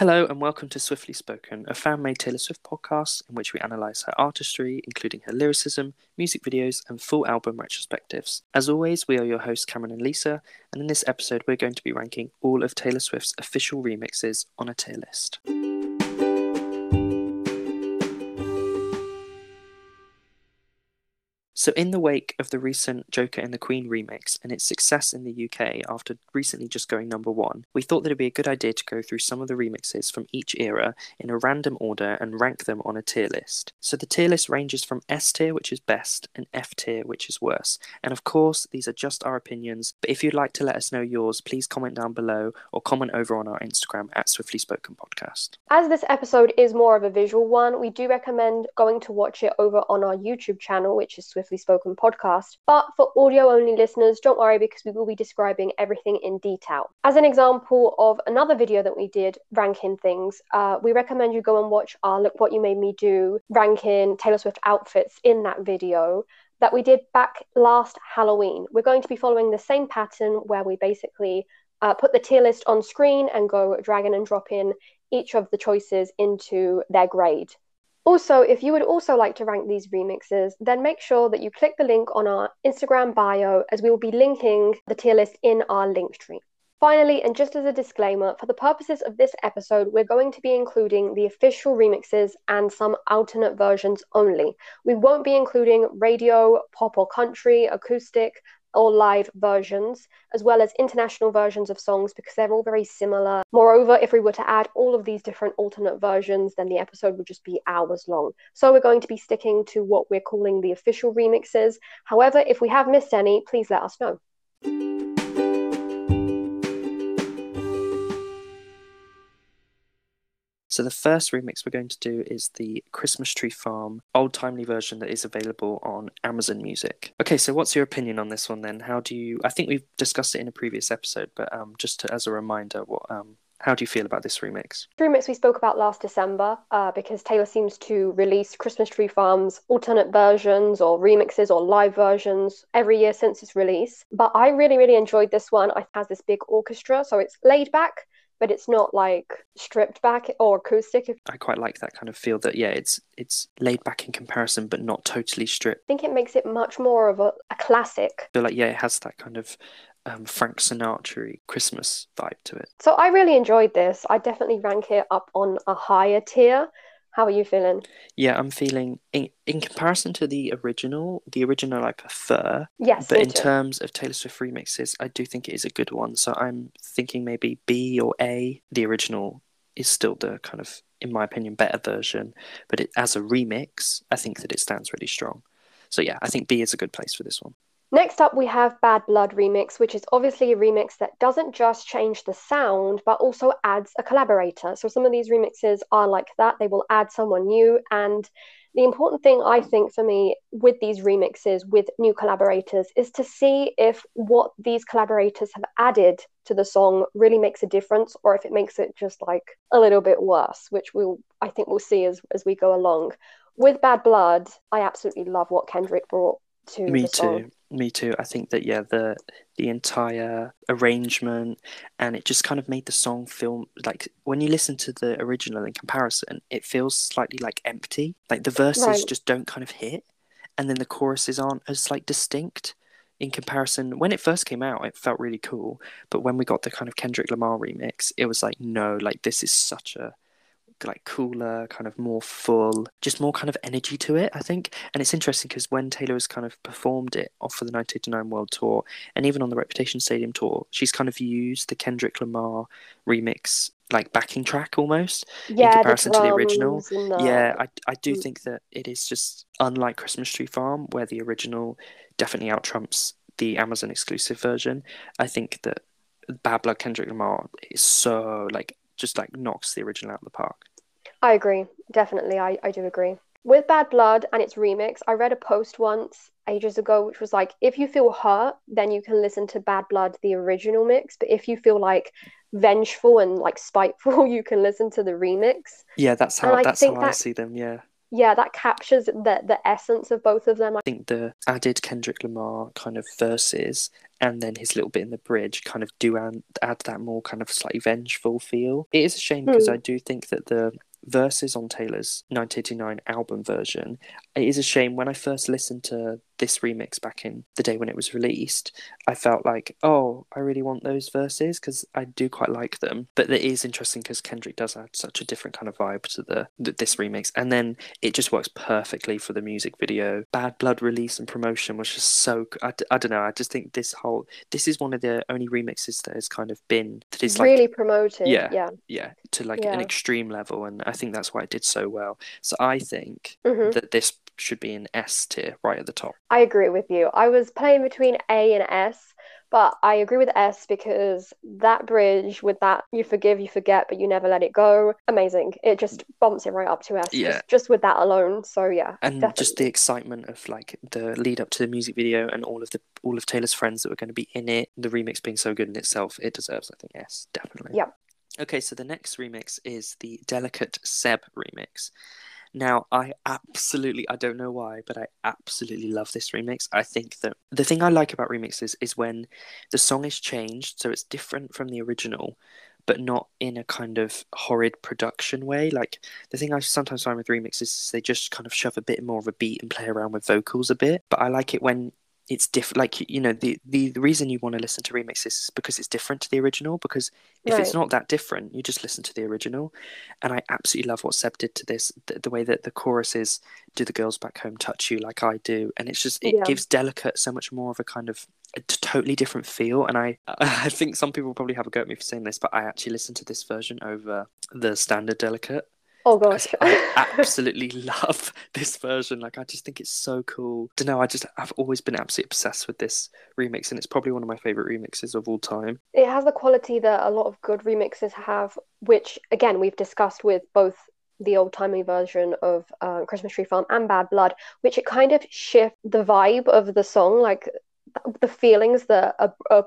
Hello and welcome to Swiftly Spoken, a fan made Taylor Swift podcast in which we analyse her artistry, including her lyricism, music videos, and full album retrospectives. As always, we are your hosts, Cameron and Lisa, and in this episode, we're going to be ranking all of Taylor Swift's official remixes on a tier list. So, in the wake of the recent Joker and the Queen remix and its success in the UK after recently just going number one, we thought that it'd be a good idea to go through some of the remixes from each era in a random order and rank them on a tier list. So, the tier list ranges from S tier, which is best, and F tier, which is worse. And of course, these are just our opinions, but if you'd like to let us know yours, please comment down below or comment over on our Instagram at Swiftly Spoken Podcast. As this episode is more of a visual one, we do recommend going to watch it over on our YouTube channel, which is Swiftly Spoken podcast. But for audio only listeners, don't worry because we will be describing everything in detail. As an example of another video that we did ranking things, uh, we recommend you go and watch our Look What You Made Me Do ranking Taylor Swift outfits in that video that we did back last Halloween. We're going to be following the same pattern where we basically uh, put the tier list on screen and go drag in and drop in each of the choices into their grade. Also, if you would also like to rank these remixes, then make sure that you click the link on our Instagram bio as we will be linking the tier list in our link tree. Finally, and just as a disclaimer, for the purposes of this episode, we're going to be including the official remixes and some alternate versions only. We won't be including radio, pop or country, acoustic, or live versions, as well as international versions of songs because they're all very similar. Moreover, if we were to add all of these different alternate versions, then the episode would just be hours long. So we're going to be sticking to what we're calling the official remixes. However, if we have missed any, please let us know. So the first remix we're going to do is the Christmas Tree Farm old timely version that is available on Amazon Music. Okay, so what's your opinion on this one then? How do you? I think we've discussed it in a previous episode, but um, just to, as a reminder, what um, how do you feel about this remix? Remix we spoke about last December uh, because Taylor seems to release Christmas Tree Farm's alternate versions or remixes or live versions every year since its release. But I really, really enjoyed this one. It has this big orchestra, so it's laid back, but it's not like stripped back or acoustic. I quite like that kind of feel that yeah, it's it's laid back in comparison, but not totally stripped. I think it makes it much more of a, a classic. I feel like yeah, it has that kind of um, Frank Sinatra Christmas vibe to it. So I really enjoyed this. I definitely rank it up on a higher tier. How are you feeling? Yeah, I'm feeling in, in comparison to the original, the original I prefer. Yes, But in too. terms of Taylor Swift remixes, I do think it is a good one. So I'm thinking maybe B or A. The original is still the kind of, in my opinion, better version. But it, as a remix, I think that it stands really strong. So yeah, I think B is a good place for this one. Next up, we have Bad Blood Remix, which is obviously a remix that doesn't just change the sound, but also adds a collaborator. So some of these remixes are like that, they will add someone new. And the important thing, I think, for me with these remixes with new collaborators is to see if what these collaborators have added to the song really makes a difference or if it makes it just like a little bit worse, which we'll, I think we'll see as, as we go along. With Bad Blood, I absolutely love what Kendrick brought to Me the song. too. Me too. I think that yeah, the the entire arrangement and it just kind of made the song feel like when you listen to the original in comparison, it feels slightly like empty. Like the verses Right. just don't kind of hit, and then the choruses aren't as like distinct in comparison. When it first came out, it felt really cool, but when we got the kind of Kendrick Lamar remix, it was like no, like this is such a like cooler, kind of more full, just more kind of energy to it, I think. And it's interesting because when Taylor has kind of performed it off for the 1989 World Tour and even on the Reputation Stadium Tour, she's kind of used the Kendrick Lamar remix like backing track almost Yeah, comparison the to the original. drums and the- Yeah, I, I do Mm. think that it is just unlike Christmas Tree Farm, where the original definitely out trumps the Amazon exclusive version. I think that Bad Blood Kendrick Lamar is so like just like knocks the original out of the park. I agree. Definitely, I, I do agree. With Bad Blood and its remix, I read a post once ages ago which was like, if you feel hurt, then you can listen to Bad Blood, the original mix. But if you feel like vengeful and like spiteful, you can listen to the remix. Yeah, that's how I that's think how I see them. Yeah, yeah, that captures the the essence of both of them. I think the added Kendrick Lamar kind of verses and then his little bit in the bridge kind of do add, add that more kind of slightly vengeful feel. It is a shame because Hmm. I do think that the verses on Taylor's 1989 album version, it is a shame when I first listened to this remix back in the day when it was released, I felt like, oh, I really want those verses because I do quite like them. But it is interesting because Kendrick does add such a different kind of vibe to the, this remix, and then it just works perfectly for the music video. Bad Blood release and promotion was just so. I, I don't know. I just think this whole this is one of the only remixes that has kind of been that is like really promoted. Yeah. yeah. yeah to like Yeah. an extreme level, and I think that's why it did so well. So I think Mhm. that this should be an S tier right at the top. I agree with you. I was playing between A and S, but I agree with S because that bridge with that you forgive, you forget, but you never let it go. Amazing. It just bumps it right up to S. Yeah. Just, just with that alone. So yeah, and just the excitement of like the lead up to the music video and all of the all of Taylor's friends that were going to be in it, the remix being so good in itself, it deserves, I think, S definitely. Yep. Okay, so the next remix is the Delicate Seeb remix. Now, I absolutely, I don't know why, but I absolutely love this remix. I think that the thing I like about remixes is when the song is changed, so it's different from the original, but not in a kind of horrid production way. Like the thing I sometimes find with remixes is they just kind of shove a bit more of a beat and play around with vocals a bit. But I like it when it's different. Like you know, the, the the reason you want to listen to remixes is because it's different to the original. Because if it's not that different, you just listen to the original. And I absolutely love what Seeb did to this. The, the way that the chorus is, "Do the girls back home touch you like I do?" And it's just it Yeah. gives Delicate so much more of a kind of a totally different feel. And I I think some people probably have a go at me for saying this, but I actually listened to this version over the standard Delicate. Oh gosh. I absolutely love this version. Like, I just think it's so cool. Don't know. I just I've always been absolutely obsessed with this remix, and it's probably one of my favorite remixes of all time. It has the quality that a lot of good remixes have, which again we've discussed with both the old timey version of uh, Christmas Tree Farm and Bad Blood, which it kind of shift the vibe of the song, like the feelings that are, are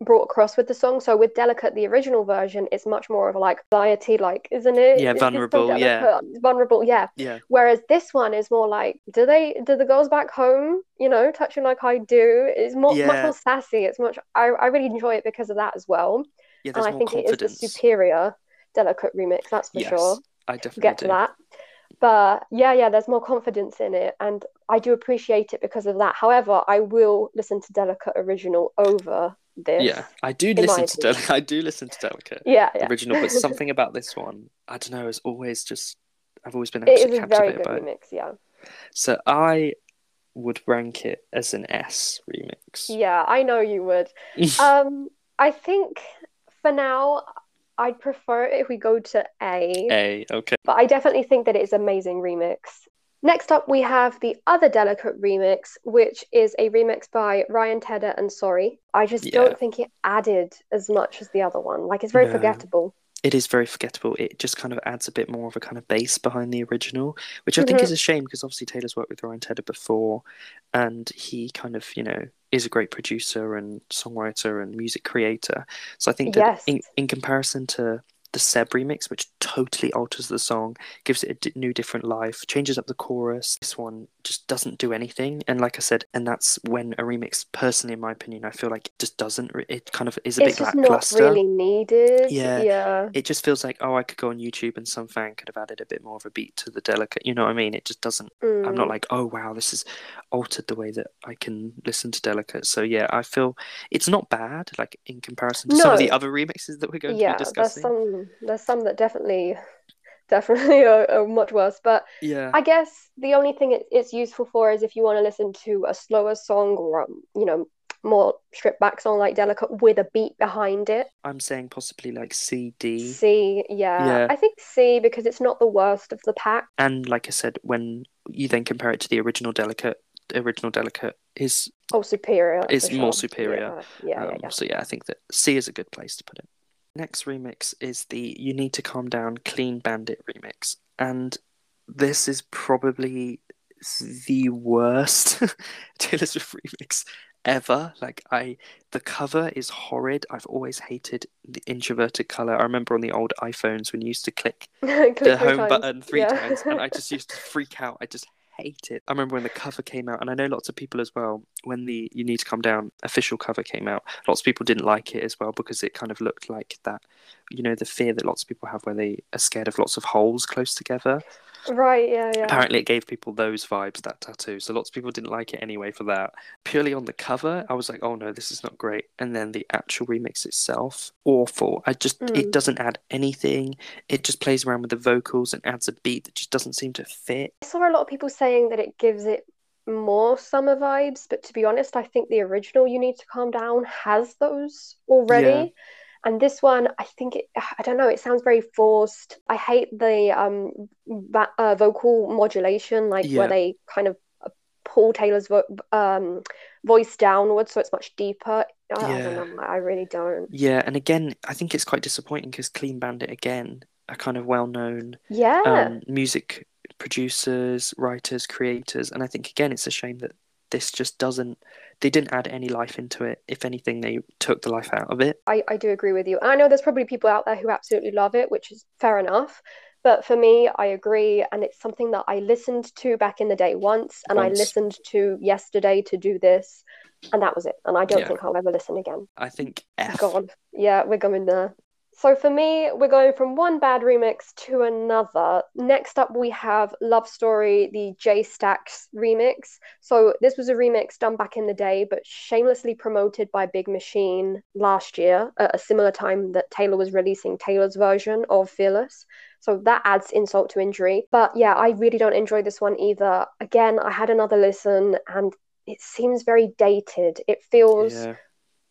brought across with the song. So with Delicate, the original version, it's much more of a like anxiety, like isn't it? Yeah, Is this so vulnerable, yeah. vulnerable, yeah. Yeah, Whereas this one is more like, do they, do the girls back home, you know, touching like I do? It's more, much more sassy. It's much, I, I really enjoy it because of that as well. yeah. And I think it is confidence. the superior Delicate remix, that's for yes, sure. I definitely get do. to that. But yeah, yeah, there's more confidence in it. And I do appreciate it because of that. However, I will listen to Delicate original over this. Yeah, I do listen to. Delicate. I do listen to Delicate Yeah, yeah. original, but something about this one, I don't know, is always just. I've always been It is absolutely a very good by it. remix, yeah. So I would rank it as an S remix. Yeah, I know you would. Um, I think for now, I'd prefer it if we go to A, A. Okay. but I definitely think that it is amazing remix. Next up, we have the other Delicate remix, which is a remix by Ryan Tedder and Sorry. I just Yeah. don't think it added as much as the other one. Like, it's very No. forgettable. it is very forgettable. It just kind of adds a bit more of a kind of bass behind the original, which I think Mhm. is a shame because obviously Taylor's worked with Ryan Tedder before, and he kind of you know is a great producer and songwriter and music creator. So I think that Yes. in in comparison to the Seeb remix, which totally alters the song, gives it a d- new different life, changes up the chorus. This one just doesn't do anything, and like I said, and that's when a remix, personally, in my opinion, I feel like it just doesn't. It kind of is a It's bit just not really needed. Yeah. Yeah. it just feels like oh i could go on youtube and some fan could have added a bit more of a beat to the delicate you know what i mean it just doesn't i'm not Mm. like oh wow this has altered the way that i can listen to delicate so yeah i feel it's not bad like in comparison to some of the other remixes that we're going Yeah, to be discussing. there's some there's some that definitely definitely are, are much worse. But yeah I guess the only thing it, it's useful for is if you want to listen to a slower song or um, you know more stripped back song like Delicate with a beat behind it. i'm saying possibly like cd C, yeah. Yeah. I think C because it's not the worst of the pack. and like i said when you then compare it to the original delicate the original delicate is Oh, superior. It's for more superior. Yeah, yeah, yeah. Um, yeah. So yeah, I think that C is a good place to put it. Next remix is the "You Need to Calm Down" Clean Bandit remix, and this is probably the worst Taylor Swift remix ever. Like I, the cover is horrid. I've always hated the introverted color. I remember on the old iPhones when you used to click, Click the home times. button three Yeah. times, and I just used to freak out. I just hate it. I remember when the cover came out, and I know lots of people as well. When the "You Need to Calm Down" official cover came out, lots of people didn't like it as well because it kind of looked like that. You know, the fear that lots of people have where they are scared of lots of holes close together. Right, yeah, yeah. Apparently, it gave people those vibes, that tattoo. So lots of people didn't like it anyway for that. Purely on the cover, I was like, oh no, this is not great. And then the actual remix itself, awful. I just, Mm. it doesn't add anything. It just plays around with the vocals and adds a beat that just doesn't seem to fit. I saw a lot of people saying that it gives it more summer vibes, but to be honest, I think the original You Need to Calm Down has those already. And this one, I think it, I don't know, it sounds very forced. I hate the um va- uh, vocal modulation, like Yeah. where they kind of uh, pull Taylor's vo um voice downwards so it's much deeper. I, I Yeah. don't know, I really don't. Yeah, and again, I think it's quite disappointing because Clean Bandit, again, are kind of well known Yeah. um, music producers, writers, creators, and I think again it's a shame that this just doesn't. They didn't add any life into it. If anything, they took the life out of it. I, I do agree with you. And I know there's probably people out there who absolutely love it, which is fair enough. But for me, I agree. And it's something that I listened to back in the day once, and I listened to yesterday to do this, and that was it. And I don't Yeah. think I'll ever listen again. I think F. God. Yeah, we're going there. So for me, we're going from one bad remix to another. Next up, we have Love Story, the J Stax remix. So this was a remix done back in the day, but shamelessly promoted by Big Machine last year, at a similar time that Taylor was releasing Taylor's version of Fearless. So that adds insult to injury. But yeah, I really don't enjoy this one either. Again, I had another listen and it seems very dated. It feels Yeah.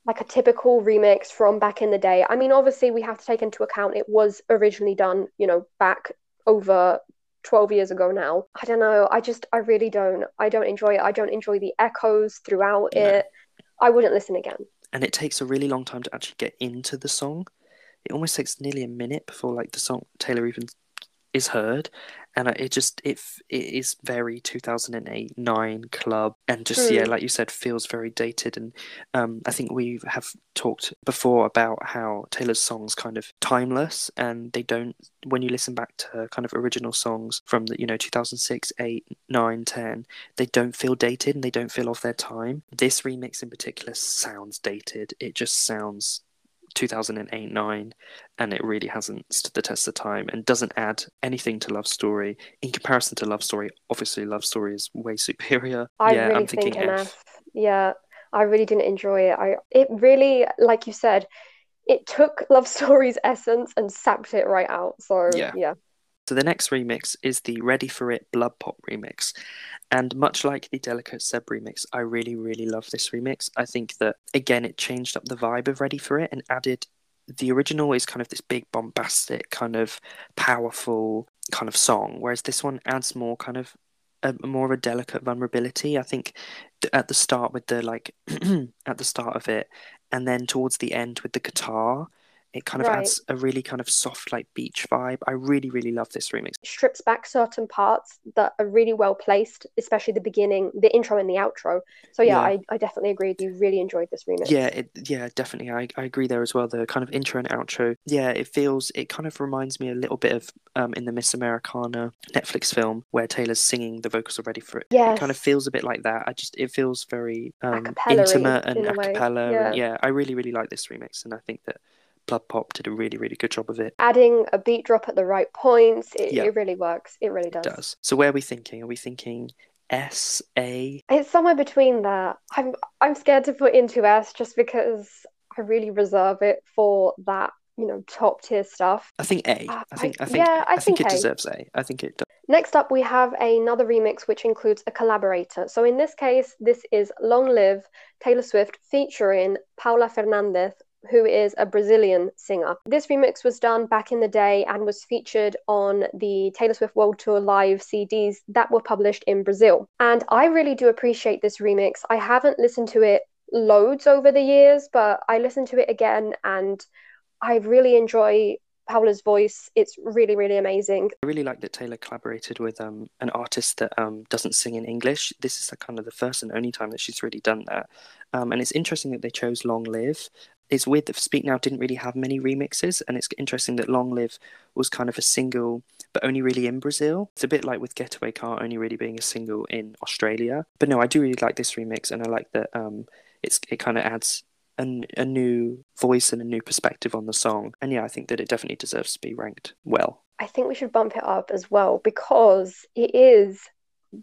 Like a typical remix from back in the day. I mean, obviously, we have to take into account it was originally done, you know, back over 12 years ago now. I don't know. I just, I really don't. I don't enjoy it. I don't enjoy the echoes throughout No. it. I wouldn't listen again. And it takes a really long time to actually get into the song. It almost takes nearly a minute before like the song Taylor even is heard, and it just it it is very 2008 nine club, and just yeah, Hmm. like you said, feels very dated. And um, I think we have talked before about how Taylor's songs kind of timeless, and they don't when you listen back to kind of original songs from the you know 2006, 8, 9, 10, they don't feel dated and they don't feel of their time. This remix in particular sounds dated. It just sounds 2008 9 and it really hasn't stood the test of time and doesn't add anything to love story in comparison to love story obviously love story is way superior I yeah really i'm thinking think f F. Yeah, I really didn't enjoy it. I it really, like you said, it took Love Story's essence and sapped it right out. So Yeah. yeah. So the next remix is the ready for it BloodPop remix. And much like the delicate seeb remix i really really love this remix. I think that again it changed up the vibe of ready for it and added the original is kind of this big bombastic kind of powerful kind of song whereas this one adds more kind of a more of a delicate vulnerability i think th- at the start with the like at the start of it. And then towards the end with the guitar it kind of Right. adds a really kind of soft like beach vibe i really really love this remix strips back certain parts that are really well placed, especially the beginning, the intro and the outro. So yeah, Yeah. I, I definitely agree with you. Really enjoyed this remix. Yeah, it, yeah, definitely. I, I agree there as well. The kind of intro and outro. Yeah, it feels. It kind of reminds me a little bit of um in the Miss Americana Netflix film where Taylor's singing the vocals already for it. Yeah, it kind of feels a bit like that. I just it feels very um intimate and in a a cappella. yeah. And yeah, I really really like this remix, and I think that BloodPop did a really really good job of it. Adding a beat drop at the right points, it, Yeah. it really works. It really does. It does. So where are we thinking? Are we thinking S A? It's somewhere between there. I'm I'm scared to put into S just because I really reserve it for that, you know, top tier stuff. I think A. Uh, I think I I- think yeah, I I think think it A. deserves A. I think it does. Next up, we have another remix which includes a collaborator. So in this case, this is Long Live Taylor Swift featuring Paula Fernandes, who is a Brazilian singer. This remix was done back in the day and was featured on the Taylor Swift World Tour Live CDs that were published in Brazil. And I really do appreciate this remix. I haven't listened to it loads over the years, but I listened to it again and I really enjoy Paula's voice. It's really, really amazing. I really like that Taylor collaborated with um, an artist that um, doesn't sing in English. This is the, kind of the first and only time that she's really done that. Um, and it's interesting that they chose Long Live. It's weird that Speak Now didn't really have many remixes, and it's interesting that Long Live was kind of a single, but only really in Brazil. It's a bit like with Getaway Car only really being a single in Australia. But no, I do really like this remix, and I like that um, it's it kind of adds a, a new voice and a new perspective on the song. And yeah, I think that it definitely deserves to be ranked well. I think we should bump it up as well because it is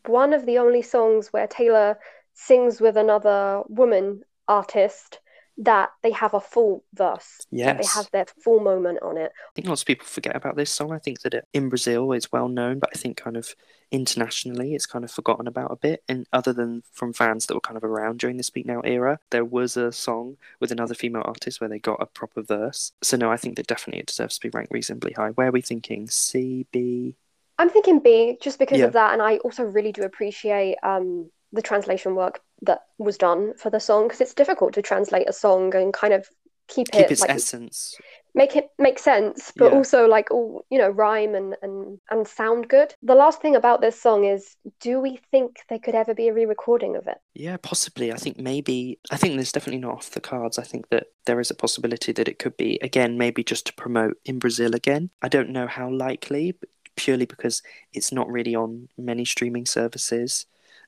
one of the only songs where Taylor sings with another woman artist that they have a full verse. Yes. They have their full moment on it. I think lots of people forget about this song. I think that it, in Brazil it's well known, but I think kind of internationally it's kind of forgotten about a bit. And other than from fans that were kind of around during the Speak Now era, there was a song with another female artist where they got a proper verse. So no, I think that definitely it deserves to be ranked reasonably high. Where are we thinking? C, B? I'm thinking B just because Yeah. of that, and I also really do appreciate um, the translation work that was done for the song because it's difficult to translate a song and kind of keep, Keep it its like essence. make it make sense, but Yeah. also like all you know rhyme and and and sound good. The last thing about this song is, do we think there could ever be a re-recording of it? Yeah, possibly. I think maybe. I think there's definitely not off the cards. I think that there is a possibility that it could be again, maybe just to promote in Brazil again. I don't know how likely, but purely because it's not really on many streaming services.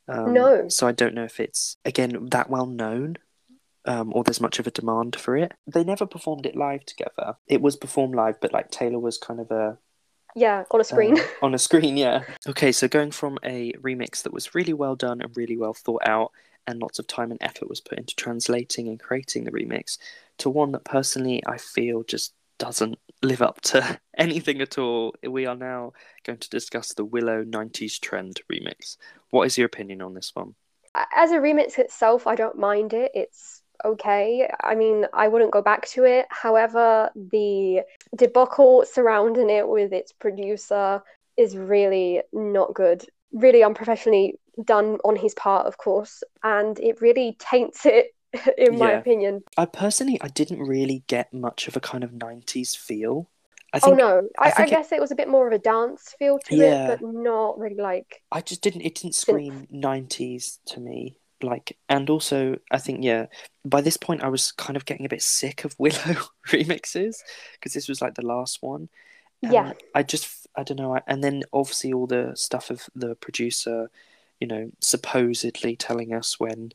Um, No. So I don't know if it's again that well known. Um, or there's much of a demand for it. They never performed it live together. It was performed live, but like Taylor was kind of a Yeah, on a screen. uh, on a screen, yeah. Okay, so going from a remix that was really well done and really well thought out, and lots of time and effort was put into translating and creating the remix, to one that personally I feel just doesn't live up to anything at all. We are now going to discuss the Willow 90s Trend remix. What is your opinion on this one? As a remix itself, I don't mind it. It's okay. I mean, I wouldn't go back to it. However, the debacle surrounding it with its producer is really not good. Really unprofessionally done on his part, of course, and it really taints it, in my opinion. I personally, I didn't really get much of a kind of 90s feel. I Oh no, I, I I, think it- guess it was a bit more of a dance feel to Yeah. it, but not really like. I just didn't it didn't scream 90s to me like and also I think yeah by this point I was kind of getting a bit sick of Willow remixes because this was like the last one and Yeah. I just I don't know I, and then obviously all the stuff of the producer you know supposedly telling us when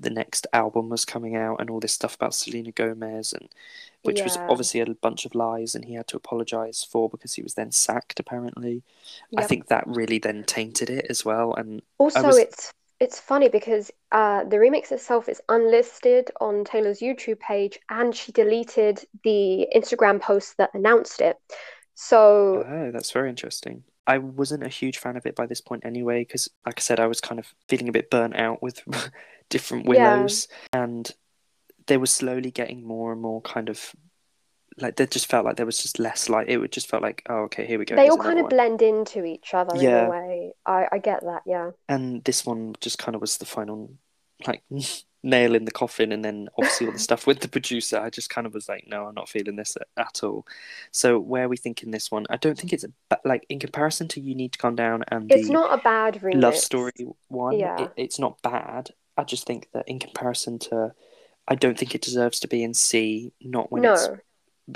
the next album was coming out and all this stuff about Selena Gomez and which was obviously a bunch of lies and he had to apologize for because he was then sacked apparently I think that really then tainted it as well and Also, was- it's it's funny because uh, the remix itself is unlisted on Taylor's YouTube page, and she deleted the Instagram post that announced it. So Oh, that's very interesting. I wasn't a huge fan of it by this point anyway, because, like I said, I was kind of feeling a bit burnt out with different Yeah. willows, and they were slowly getting more and more kind of like they just felt like there was just less like it would just felt like oh okay here we go they all kind of one. blend into each other in Yeah. a way. I, I get that, yeah. and this one just kind of was the final like nail in the coffin and then obviously all the stuff with the producer. I just kind of was like no i'm not feeling this at, at all. So where are we thinking this one? I don't think it's a, like in comparison to you need to calm down and It's the not a bad remix. love story one Yeah. it, it's not bad. I just think that in comparison to i don't think it deserves to be in c not when it's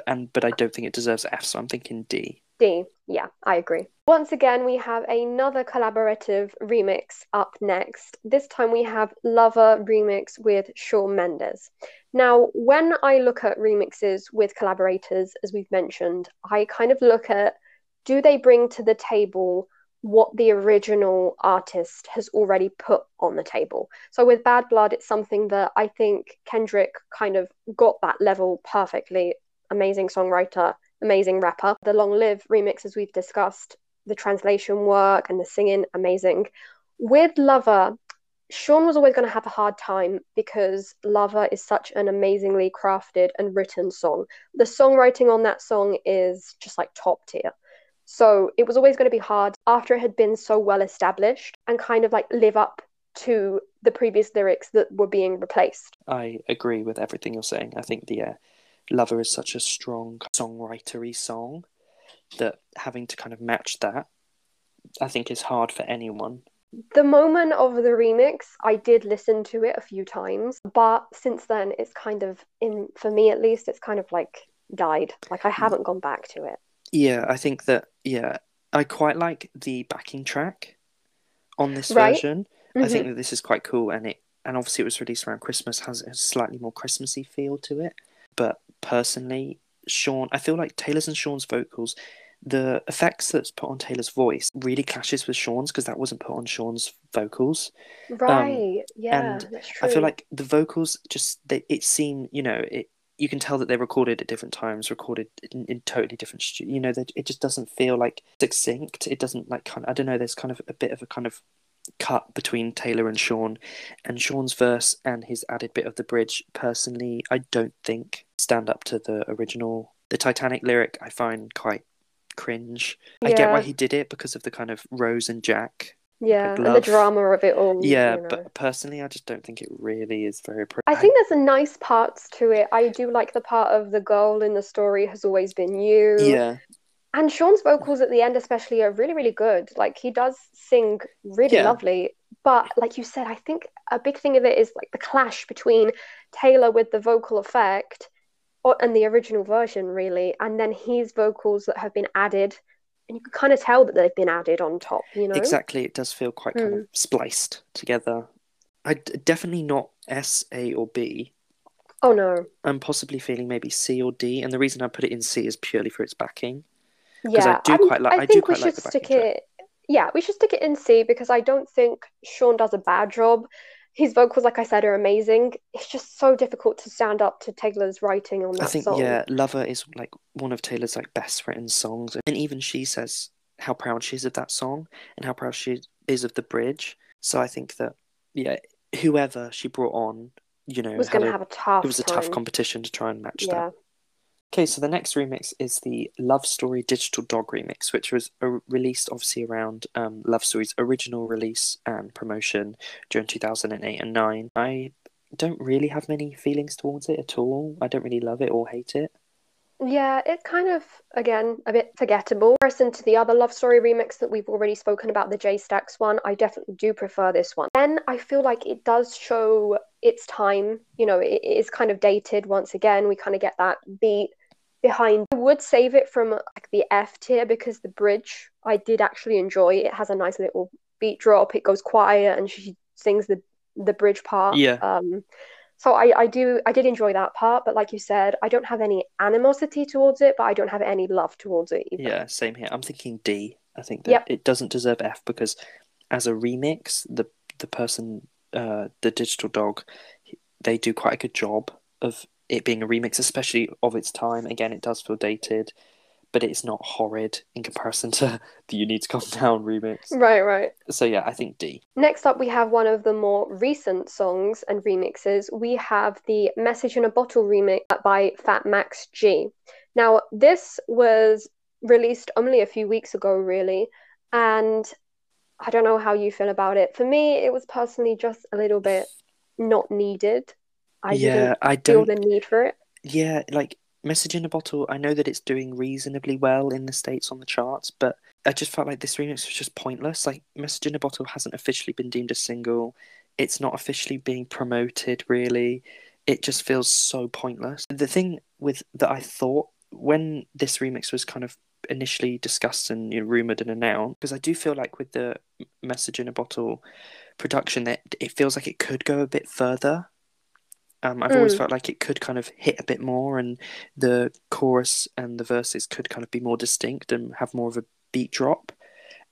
and but i don't think it deserves f so i'm thinking d D. Yeah, I agree. Once again, we have another collaborative remix up next. This time we have Lover remix with Shawn Mendes. Now, when I look at remixes with collaborators, as we've mentioned, I kind of look at do they bring to the table what the original artist has already put on the table. So with Bad Blood, it's something that I think Kendrick kind of got that level perfectly. Amazing songwriter, amazing rapper. The Long Live remix, as we've discussed, the translation work and the singing, amazing. With Lover, Shawn was always going to have a hard time because Lover is such an amazingly crafted and written song. The songwriting on that song is just like top tier. So it was always going to be hard after it had been so well established and kind of like live up to the previous lyrics that were being replaced. I agree with everything you're saying. I think the uh, Lover is such a strong songwritery song that having to kind of match that, I think is hard for anyone. The moment of the remix, I did listen to it a few times, but since then, it's kind of in for me at least, it's kind of like died. Like I haven't gone back to it. Yeah, I think that yeah, I quite like the backing track on this Right. version. I think Mhm. that this is quite cool, and it and obviously it was released around Christmas, has a slightly more Christmassy feel to it. But personally, Shawn, I feel like Taylor's and Shawn's vocals, the effects that's put on Taylor's voice really clashes with Shawn's because that wasn't put on Shawn's vocals. Right. yeah, Um, and that's true. I feel like the vocals just they it seem you know it you can tell that they're recorded at different times, recorded in, in totally different stu- you know that it just doesn't feel like succinct. It doesn't like kind of, I don't know. There's kind of a bit of a kind of cut between Taylor and Shawn, and Shawn's verse and his added bit of the bridge. Personally, I don't think stand up to the original. The Titanic lyric I find quite cringe. I get why he did it because of the kind of Rose and Jack yeah, like and the drama of it all. yeah, you know. but personally, I just don't think it really is very. Pro- I think there's a nice parts to it. I do like the part of the goal in the story has always been you. yeah, And Shawn's vocals at the end, especially, are really, really good. Like he does sing really Yeah. lovely. But like you said, I think a big thing of it is like the clash between Taylor with the vocal effect or, and the original version, really, and then his vocals that have been added. And you can kind of tell that they've been added on top, you know? exactly. It does feel quite kind of hmm. spliced together. I definitely not S, A, or B. Oh no. I'm possibly feeling maybe C or D, and the reason I put it in C is purely for its backing. 'Cause I Yeah, do quite like- I I do think we quite like the stick it. Yeah, we should stick it in C because I don't think Shawn does a bad job. His vocals, like I said, are amazing. It's just so difficult to stand up to Taylor's writing on I that think song. yeah, Lover is like one of Taylor's like best written songs, and even she says how proud she is of that song and how proud she is of the bridge. So I think that yeah, whoever she brought on, you know, was going to have a tough it was a tough competition to try and match Yeah. that. Okay, so the next remix is the Love Story Digital Dog remix, which was uh, released obviously around um, Love Story's original release and promotion during 2008 and 9. I don't really have many feelings towards it at all. I don't really love it or hate it. Yeah, it's kind of again a bit forgettable. In comparison to the other love story remix that we've already spoken about, the J Stax one, I definitely do prefer this one. Then I feel like it does show its time. You know, it, it is kind of dated once again. We kind of get that beat behind. I would save it from like the F tier because the bridge I did actually enjoy. It has a nice little beat drop. It goes quiet and she sings the the bridge part. Yeah. Um, so I, I do I did enjoy that part, but like you said, I don't have any animosity towards it, but I don't have any love towards it either. Yeah, same here. I'm thinking D. I think that Yep. it doesn't deserve F because as a remix, the the person, uh, the digital dog, they do quite a good job of it being a remix, especially of its time. Again, it does feel dated, but it's not horrid in comparison to the You Need to Calm Down remix. Right, right. So yeah, I think D. Next up, we have one of the more recent songs and remixes. We have the Message in a Bottle remix by Fat Max G. Now, this was released only a few weeks ago, really, and I don't know how you feel about it. For me, it was personally just a little bit not needed. I yeah, I feel don't. the need for it. Yeah, like Message in a Bottle, I know that it's doing reasonably well in the States on the charts, but I just felt like this remix was just pointless. Like Message in a Bottle hasn't officially been deemed a single. It's not officially being promoted really. It just feels so pointless. The thing with that I thought when this remix was kind of initially discussed and you know, rumored and announced because I do feel like with the Message in a Bottle production that it feels like it could go a bit further. Um, I've always Mm. felt like it could kind of hit a bit more, and the chorus and the verses could kind of be more distinct and have more of a beat drop.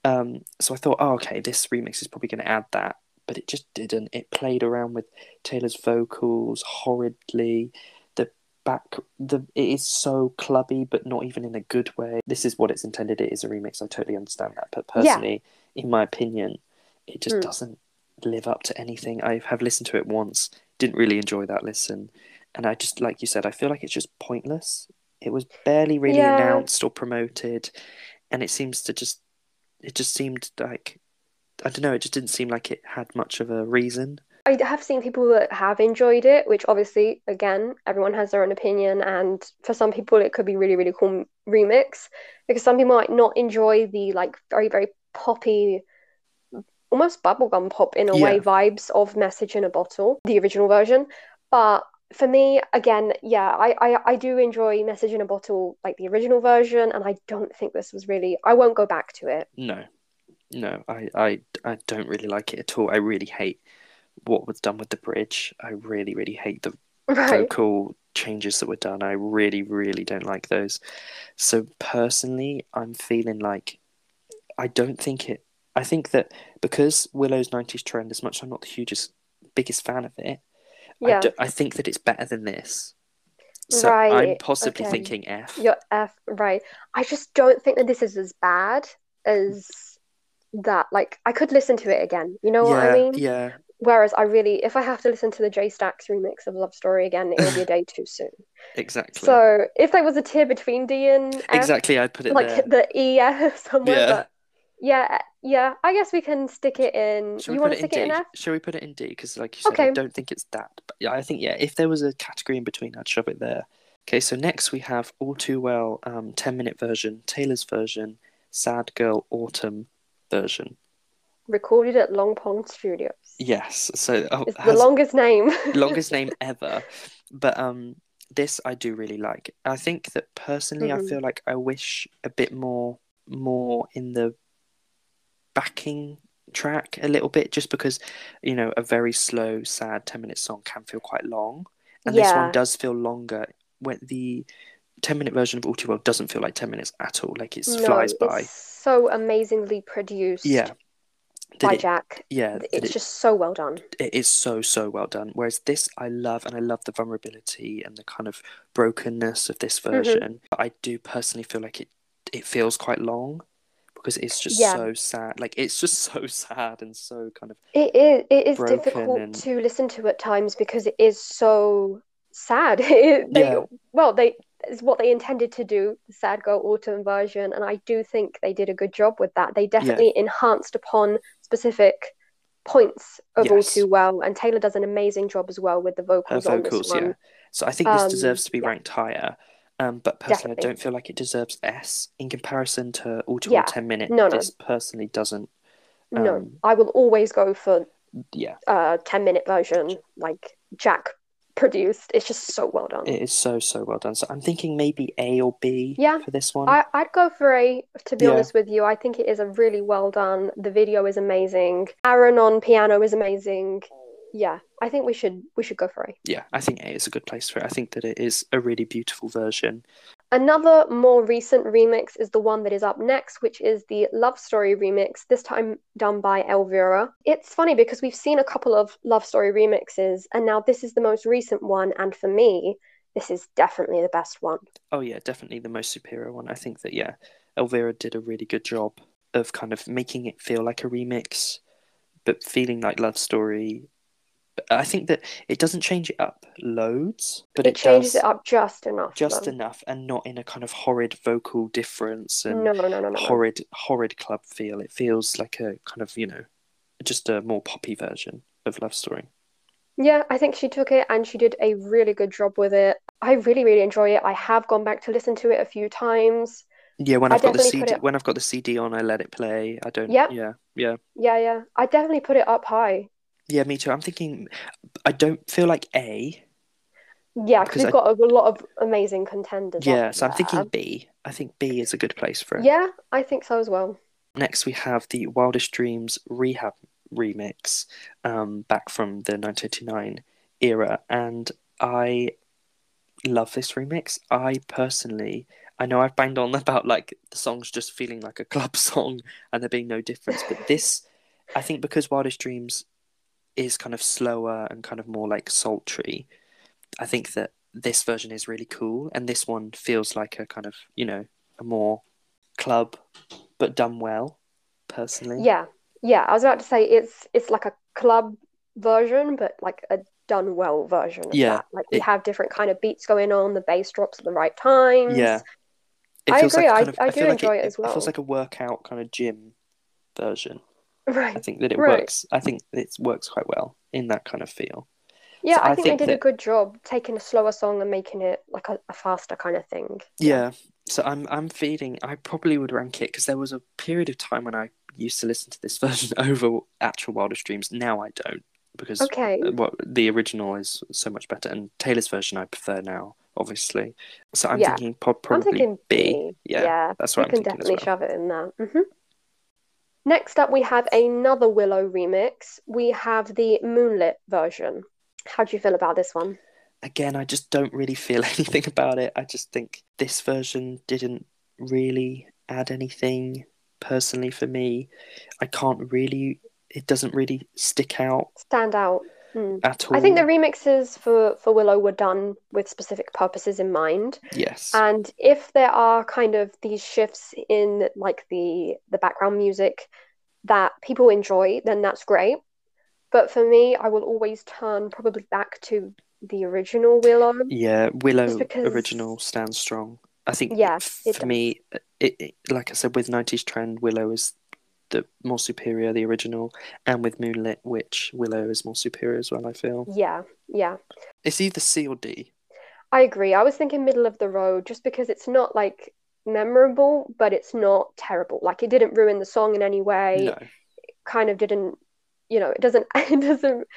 Um, so I thought, oh, okay, this remix is probably going to add that, but it just didn't. It played around with Taylor's vocals horridly. The back, the it is so clubby, but not even in a good way. This is what it's intended. It is a remix. I totally understand that, but Yeah. personally, in my opinion, it just Mm. doesn't live up to anything. I have listened to it once, didn't really enjoy that listen, and I just like you said, I feel like it's just pointless. It was barely really Yeah. announced or promoted, and it seems to just it just seemed like I don't know, it just didn't seem like it had much of a reason. I have seen people that have enjoyed it, which obviously, again, everyone has their own opinion, and for some people, it could be really, really cool remix because some people might not enjoy the like very, very poppy almost bubblegum pop in a way vibes of Message in a Bottle, the original version. But for me, again, yeah, I, I I do enjoy Message in a Bottle, like the original version, and I don't think this was really. I won't go back to it. No, no, I, I, I don't really like it at all. I really hate what was done with the bridge. I really, really hate the Right. vocal changes that were done. I really, really don't like those. So personally, I'm feeling like I don't think it. I think that because Willow's 90s trend, as much as I'm not the hugest, biggest fan of it, I, do, I think that it's better than this. So I'm possibly okay. thinking F. Your F, right. I just don't think that this is as bad as that. Like, I could listen to it again. You know what I mean? yeah, Whereas I really, if I have to listen to the J Stax remix of Love Story again, it will be a day too soon. exactly. So if there was a tier between D and F, exactly, I'd put it like there. the E somewhere, Yeah. but yeah, yeah, I guess we can stick it in. Shall you want to in stick it in? F? Shall we put it in D? Because, like you said, I don't think it's that. But yeah, I think yeah, if there was a category in between, I'd shove it there. Okay, so next we have All Too Well, um, ten minute version, Taylor's version, Sad Girl Autumn version. Recorded at Long Pond Studios. Yes, so oh, It's the longest name. longest name ever, but um, this I do really like. I think that personally, I Mhm. feel like I wish a bit more, more in the backing track a little bit, just because you know a very slow, sad ten minute song can feel quite long, and this one does feel longer. When the ten minute version of All Too Well doesn't feel like ten minutes at all, like it No, flies by. it's so amazingly produced Yeah. By it- Jack. Yeah, It's it- just so well done. it is so so well done whereas this i love and i love the vulnerability and the kind of brokenness of this Mm-hmm. version but i do personally feel like it it feels quite long because it's just Yeah. so sad like it's just so sad and so kind of It is it is difficult and- to listen to at times because it is so sad. They, Yeah. Well, they is what they intended to do, the Sad Girl Autumn version, and I do think they did a good job with that. They definitely enhanced upon specific points of All Too Well, and Taylor does an amazing job as well with the her vocals on this vocals one. yeah so i think this Um, deserves to be yeah. ranked higher um, but personally, Definitely. I don't feel like it deserves S in comparison to All Too Yeah. 10 Minute. No, no. This personally doesn't. No, Um, I will always go for Yeah, a 10 minute version like Jack produced. It's just so well done. it is so, so well done. So I'm thinking maybe A or B Yeah, for this one. I, I'd go for A, to be Yeah. honest with you. I think it is a really well done. The video is amazing. Aaron on piano is amazing. Yeah, I think we should we should go for A. yeah, I think A is a good place for it. I think that it is a really beautiful version. Another more recent remix is the one that is up next, which is the Love Story remix, this time done by Elvira. It's funny because we've seen a couple of Love Story remixes, and now this is the most recent one, and for me, this is definitely the best one. Oh yeah, definitely the most superior one. I think that yeah, Elvira did a really good job of kind of making it feel like a remix, but feeling like love story. I think that it doesn't change it up loads, but it, it, changes it up just enough. just enough, and not in a kind of horrid vocal difference and No, no, no, no, no. horrid horrid club feel. It feels like a kind of you know, just a more poppy version of love story. Yeah, I think she took it and she did a really good job with it. I really, really enjoy it. I have gone back to listen to it a few times. Yeah, when I I've got the CD, it- when I've got the CD on, I let it play. I don't. Yeah. Yeah, yeah, Yeah, yeah. I definitely put it up high. Yeah. Me too. I'm thinking. I don't feel like A. Yeah, because we've I- got a lot of amazing contenders. Yeah, so I'm thinking B. I think B is a good place for it. Yeah, I think so as well. Next, we have the Wildest Dreams R3hab remix, um, back from the 1989 era, and I love this remix. I personally, I know I've banged on about like the songs just feeling like a club song and there being no difference, but this, I think, because Wildest Dreams is kind of slower and kind of more like sultry, I think that this version is really cool, and this one feels like a kind of you know a more club, but done well. Personally, Yeah, yeah. I was about to say it's it's like a club version, but like a done well version of Yeah, that. Like we it- have different kind of beats going on. The bass drops at the right times. Yeah. It I agree, Like I- of, I I do like enjoy it as well. It feels like a workout kind of gym version. I think that it Right. works. I think it works quite well in that kind of feel. Yeah, So I, I think, think they did a good job taking a slower song and making it like a, a faster kind of thing. Yeah. So I'm I'm feeling I probably would rank it because there was a period of time when I used to listen to this version over actual Wildest Dreams. Now I don't because Okay. uh, what the original is so much better, and Taylor's version I prefer now, obviously. So I'm Yeah. thinking prob- I'm probably thinking B. Yeah, Yeah, that's what I'm can thinking as definitely well. shove it in there. hmm Next up, we have another Willow remix. We have the Moonlit version. How do you feel about this one? Again, I just don't really feel anything about it. I just think this version didn't really add anything personally for me. I can't really. It doesn't really stick out Stand out. Hmm. at all. I think the remixes for, for Willow were done with specific purposes in mind. yes. And if there are kind of these shifts in like the the background music that people enjoy, then that's great. But for me, I will always turn probably back to the original Willow. Yeah, Willow because- original stands strong. I think Yeah, for does. me, it, it like I said with 90s trend, Willow is the more superior, the original, and with Moonlit Witch, Willow is more superior as well. I feel Yeah, yeah. it's either C or D. I agree. I was thinking middle of the road just because it's not like memorable, but it's not terrible. Like it didn't ruin the song in any way. No, Kind of didn't, you know, it doesn't it doesn't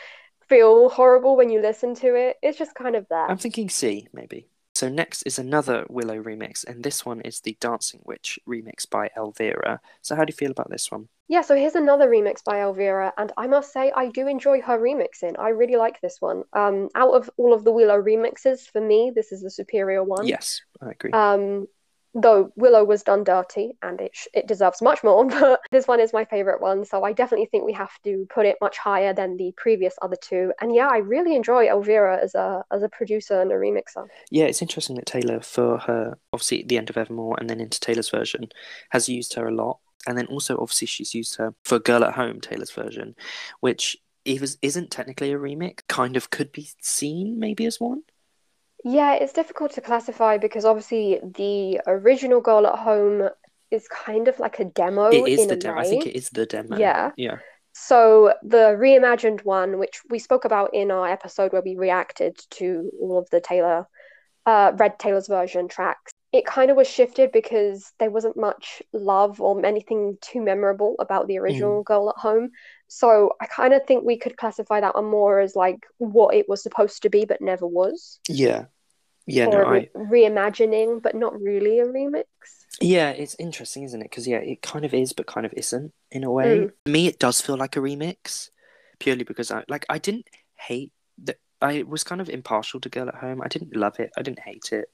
feel horrible when you listen to it. It's just kind of there. I'm thinking C maybe. So next is another Willow remix, and this one is the Dancing Witch remix by Elvira. So how do you feel about this one? Yeah, so here's another remix by Elvira, and I must say I do enjoy her remixing. I really like this one. Um, out of all of the Willow remixes, for me, this is the superior one. Yes, I agree. Um, though Willow was done dirty, and it sh- it deserves much more, but this one is my favorite one. So I definitely think we have to put it much higher than the previous other two. And yeah, I really enjoy Elvira as a as a producer and a remixer. Yeah, it's interesting that Taylor, for her, obviously at the end of Evermore and then into Taylor's version, has used her a lot. And then also, obviously, she's used her for Girl at Home, Taylor's version, which is, isn't technically a remix, kind of could be seen maybe as one. Yeah, it's difficult to classify because obviously the original Girl at Home is kind of like a demo it is the demo. I think it is the demo. Yeah. Yeah. So the reimagined one, which we spoke about in our episode where we reacted to all of the Taylor, uh, Red Taylor's version tracks, it kind of was shifted because there wasn't much love or anything too memorable about the original Girl at Home. So I kind of think we could classify that one more as like what it was supposed to be but never was, Yeah. Yeah, or no, a I. re- reimagining but not really a remix. Yeah, it's interesting, isn't it? Because yeah, it kind of is, but kind of isn't in a way. Mm. For me, it does feel like a remix, purely because I like I didn't hate that. I was kind of impartial to Girl at Home. I didn't love it. I didn't hate it.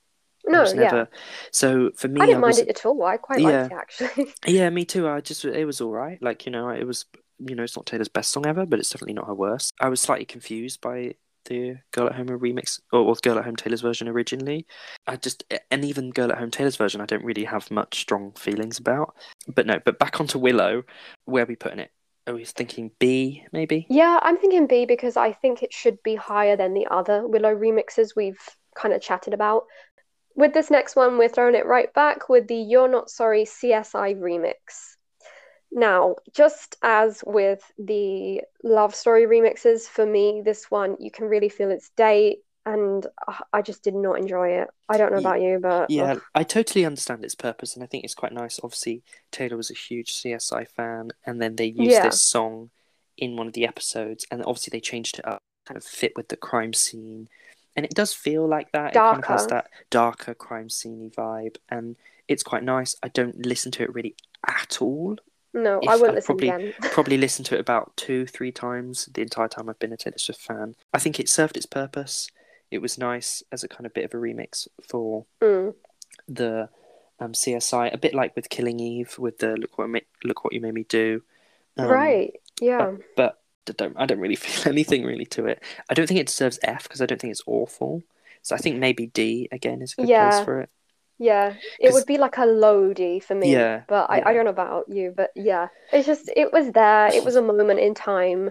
I No, yeah, never. So for me, I didn't mind was, it at all. I quite Yeah. liked it actually. Yeah, me too. I just it was all right. Like you know, it was you know, it's not Taylor's best song ever, but it's definitely not her worst. I was slightly confused by the Girl at Home remix or, or Girl at Home Taylor's version originally. I just and even Girl at Home Taylor's version, I don't really have much strong feelings about. But no, but back onto Willow, where are we putting it? Are we thinking B maybe? Yeah, I'm thinking B because I think it should be higher than the other Willow remixes we've kind of chatted about. With this next one, we're throwing it right back with the You're Not Sorry CSI remix. Now, just as with the love story remixes, for me, this one, you can really feel its date, and uh, I just did not enjoy it. I don't know about you, but Yeah, ugh. I totally understand its purpose, and I think it's quite nice. Obviously, Taylor was a huge CSI fan, and then they used Yeah. this song in one of the episodes, and obviously they changed it up, kind of fit with the crime scene, and it does feel like that. It kind of has that darker crime sceney vibe, and it's quite nice. I don't listen to it really at all. No, If I wouldn't I listen probably- again. Probably listened to it about two, three times the entire time I've been a Taylor Swift fan. I think it served its purpose. It was nice as a kind of bit of a remix for Mm. the um, CSI, a bit like with Killing Eve, with the look what ma- look what you made me do. Um, Right, yeah. but I don't I don't really feel anything really to it. I don't think it deserves F because I don't think it's awful. So I think maybe D again is a good Yeah. place for it. Yeah, it would be like a low D for me. Yeah, But I, I don't know about you, but yeah, it's just it was there. It was a moment in time,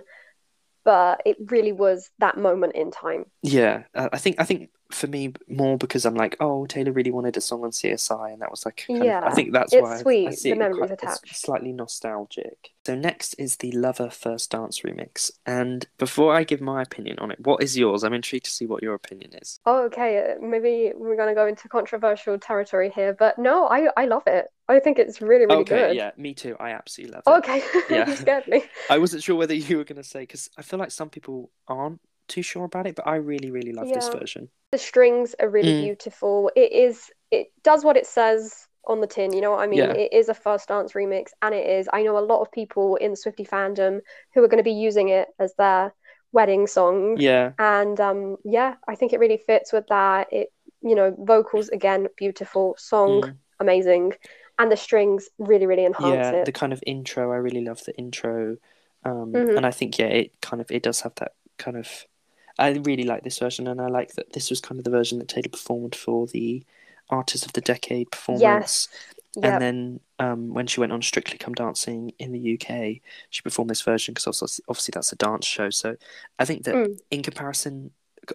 but it really was that moment in time. Yeah, uh, I think I think for me more because I'm like, oh, Taylor really wanted a song on CSI, and that was like, Yeah, of, I think that's it's why I- I sweet, see the memories quite- attached. slightly nostalgic. So next is the Lover First Dance remix, and before I give my opinion on it, what is yours? I'm intrigued to see what your opinion is. Oh, okay. Maybe we're gonna go into controversial territory here, but no, I I love it. I think it's really really okay, good. yeah, me too. I absolutely love it. Okay. Yeah. You scared me. I wasn't sure whether you were going to say because I feel like some people aren't too sure about it, but I really, really love this version. The strings are really Mm. beautiful. It is. It does what it says on the tin. You know what I mean? Yeah. It is a first dance remix, and it is. I know a lot of people in the Swifty fandom who are going to be using it as their wedding song. Yeah, And um, yeah, I think it really fits with that. It, you know, vocals again beautiful, song Mm. amazing, and the strings really, really enhance yeah. it. The kind of intro, I really love the intro, um, Mhm. and I think yeah, it kind of it does have that kind of. I really like this version, and I like that this was kind of the version that Taylor performed for the Artist of the Decade performance. Yes. Yep. And then um, when she went on Strictly Come Dancing in the UK, she performed this version because obviously, obviously that's a dance show. So I think that Mm. in comparison,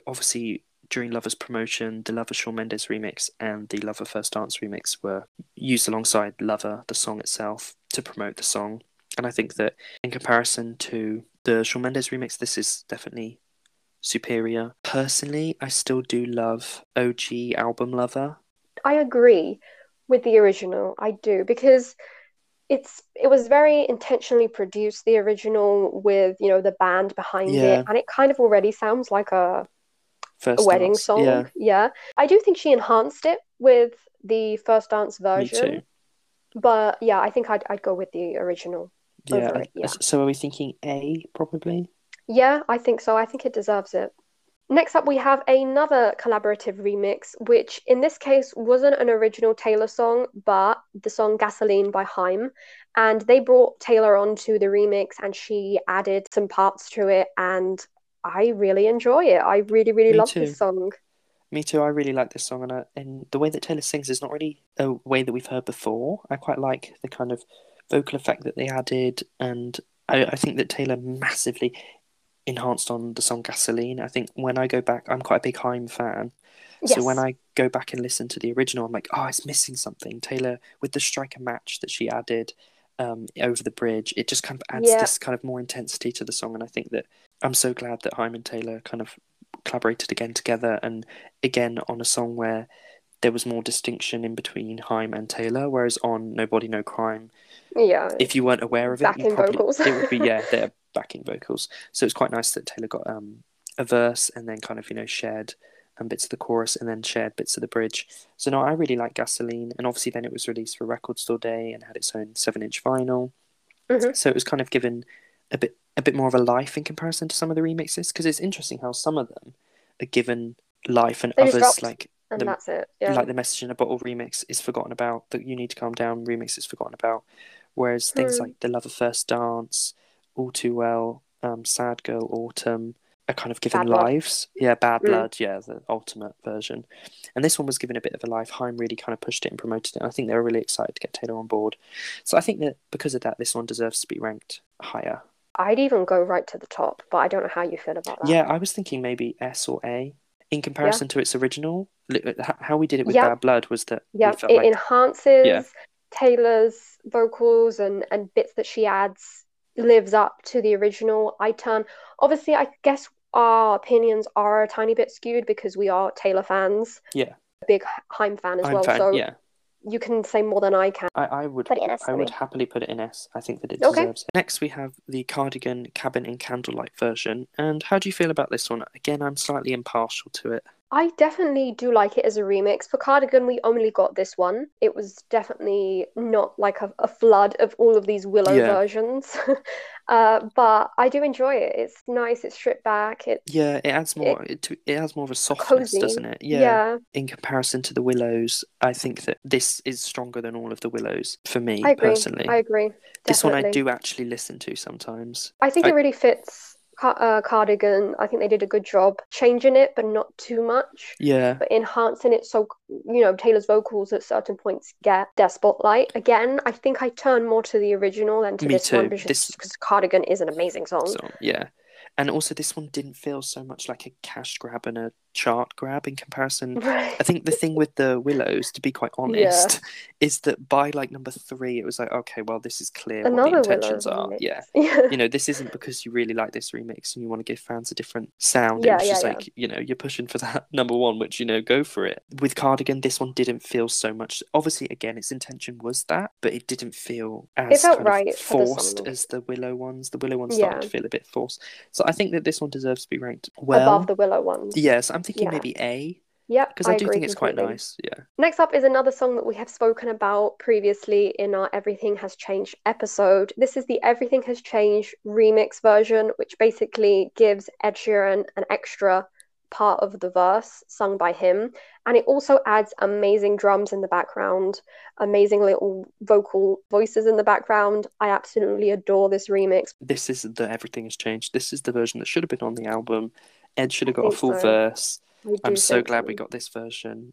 obviously during Lover's promotion, the Lover Shawn Mendes remix and the Lover First Dance remix were used alongside Lover, the song itself, to promote the song. And I think that in comparison to the Shawn Mendes remix, this is definitely superior. Personally, I still do love OG album Lover. I agree with the original. I do because it's it was very intentionally produced the original with you know the band behind Yeah. it and it kind of already sounds like a, First a wedding Dance, song. Yeah, I do think she enhanced it with the first dance me version. too. But yeah, I think I'd I'd go with the original. Yeah. over yeah. So are we thinking A probably? Yeah, I think so. I think it deserves it. Next up, we have another collaborative remix, which in this case wasn't an original Taylor song, but the song Gasoline by Haim. And they brought Taylor onto the remix and she added some parts to it. And I really enjoy it. I really, really Me love too. this song. Me too. I really like this song, and I, and the way that Taylor sings is not really a way that we've heard before. I quite like the kind of vocal effect that they added, and I, I think that Taylor massively enhanced on the song Gasoline. I think when I go back, I'm quite a big Haim fan, so when I go back and listen to the original, I'm like, oh, it's missing something. Taylor with the striker match that she added um, over the bridge, it just kind of adds Yeah. this kind of more intensity to the song, and I think that I'm so glad that Haim and Taylor kind of collaborated again together, and again on a song where there was more distinction in between Haim and Taylor, whereas on Nobody No Crime, Yeah. if you weren't aware of it, probably vocals. it would be yeah, they're backing vocals. So it's quite nice that Taylor got um a verse and then kind of you know shared um, bits of the chorus and then shared bits of the bridge. So no, I really like Gasoline, and obviously then it was released for Record Store Day and had its own seven inch vinyl. Mhm. So it was kind of given a bit a bit more of a life in comparison to some of the remixes because it's interesting how some of them are given life and They others like And the- that's it. Yeah. like the message in a bottle remix is forgotten about That you need to calm down remix is forgotten about whereas things Hmm. like the love of first dance all too well um sad girl autumn are kind of given Bad Blood. lives yeah bad Mm. blood yeah the ultimate version and this one was given a bit of a life Haim really kind of pushed it and promoted it and i think they were really excited to get taylor on board so i think that because of that this one deserves to be ranked higher I'd even go right to the top, but I don't know how you feel about that. yeah i was thinking maybe s or a in comparison to its original how we did it with Yeah. bad blood was that Yeah, it like enhances Yeah. Taylor's vocals and and bits that she adds lives up to the original. I turn obviously I guess our opinions are a tiny bit skewed because we are Taylor fans. Yeah. Big Haim fan as I'm well. fan, so yeah you can say more than I can. I, I would Put it in S, I would happily put it in S. I think that it Okay. deserves it. Next we have the cardigan cabin in candlelight version. And how do you feel about this one? Again, I'm slightly impartial to it. I definitely do like it as a remix. For Cardigan, we only got this one. It was definitely not like a, a flood of all of these Willow Yeah. versions. uh, but I do enjoy it. It's nice, it's stripped back, it's Yeah, it adds more it, to- it has more of a softness, cozy. doesn't it? Yeah, yeah. In comparison to the Willows, I think that this is stronger than all of the Willows for me I personally. I agree. This one I do actually listen to sometimes. I think I- it really fits Uh, Cardigan. I think they did a good job changing it, but not too much. Yeah. But enhancing it so you know Taylor's vocals at certain points get their spotlight. Again, I think I turn more to the original than to Me this one because This- Cardigan is an amazing song. So yeah. And also this one didn't feel so much like a cash grab and a chart grab in comparison. Right. I think the thing with the Willows, to be quite honest, is that by like number three, it was like, okay, well, this is clear Another what the intentions Willow are. remix. Yeah. Yeah. You know, this isn't because you really like this remix and you want to give fans a different sound. Yeah, it was just yeah, yeah. like, you know, you're pushing for that number one, which, you know, go for it. With Cardigan, this one didn't feel so much. Obviously, again, its intention was that, but it didn't feel as felt right for the forced as the Willow ones. The Willow ones started to feel a bit forced. So I think that this one deserves to be ranked well. Above the Willow ones. Yes, I'm thinking Yeah. maybe A Yep. because I, do think it's quite nice. Yeah. Next up is another song that we have spoken about previously in our Everything Has Changed episode. This is the Everything Has Changed remix version, which basically gives Ed Sheeran an extra part of the verse sung by him. And it also adds amazing drums in the background, amazing little vocal voices in the background. I absolutely adore this remix. This is the Everything Has Changed. This is the version that should have been on the album. Ed should have got a full so. verse. I'm so glad we got this version.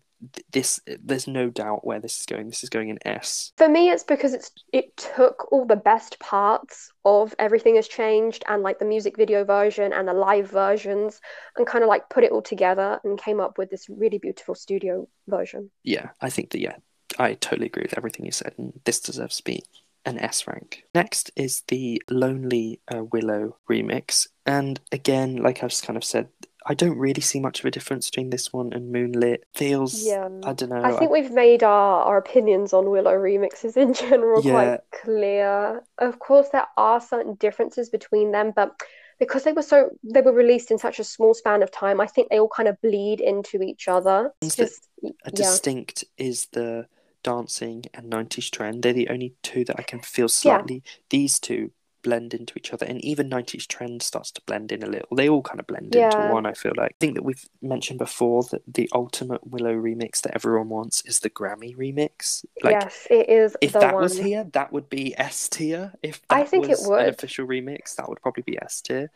This, there's no doubt where this is going. This is going in S. For me, it's because it's it took all the best parts of Everything Has Changed and like the music video version and the live versions and kind of like put it all together and came up with this really beautiful studio version. Yeah, I think that yeah, I totally agree with everything you said, and this deserves to be an S rank. Next is the Lonely uh, Willow remix, and again, like I've just kind of said, I don't really see much of a difference between this one and Moonlit. Feels, Yeah. I don't know. I think we've made our, our opinions on Willow remixes in general Yeah. quite clear. Of course, there are certain differences between them, but because they were so they were released in such a small span of time, I think they all kind of bleed into each other. It's just a yeah. distinct is the dancing and 90s trend. They're the only two that I can feel slightly. These two blend into each other, and even 90s trend starts to blend in a little. They all kind of blend Yeah. into one, I feel like. I think that we've mentioned before that the ultimate Willow remix that everyone wants is the Grammy remix. Like, yes, it is if the that one. was here, that would be S tier. If that I think it was would. an official remix, that would probably be S tier.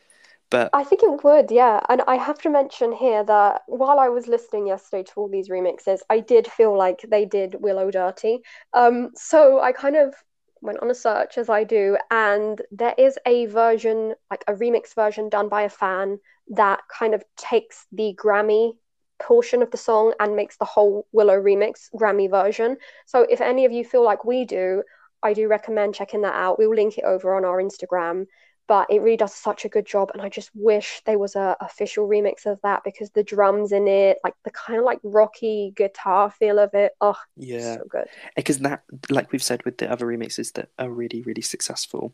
But I think it would, yeah. And I have to mention here that while I was listening yesterday to all these remixes, I did feel like they did Willow dirty. Um, so I kind of went on a search as I do, and there is a version, like a remix version done by a fan that kind of takes the Grammy portion of the song and makes the whole Willow remix Grammy version. So if any of you feel like we do, I do recommend checking that out. We'll link it over on our Instagram but it really does such a good job and i just wish there was a official remix of that because the drums in it like the kind of like rocky guitar feel of it oh yeah, so good. Because that like we've said with the other remixes that are really really successful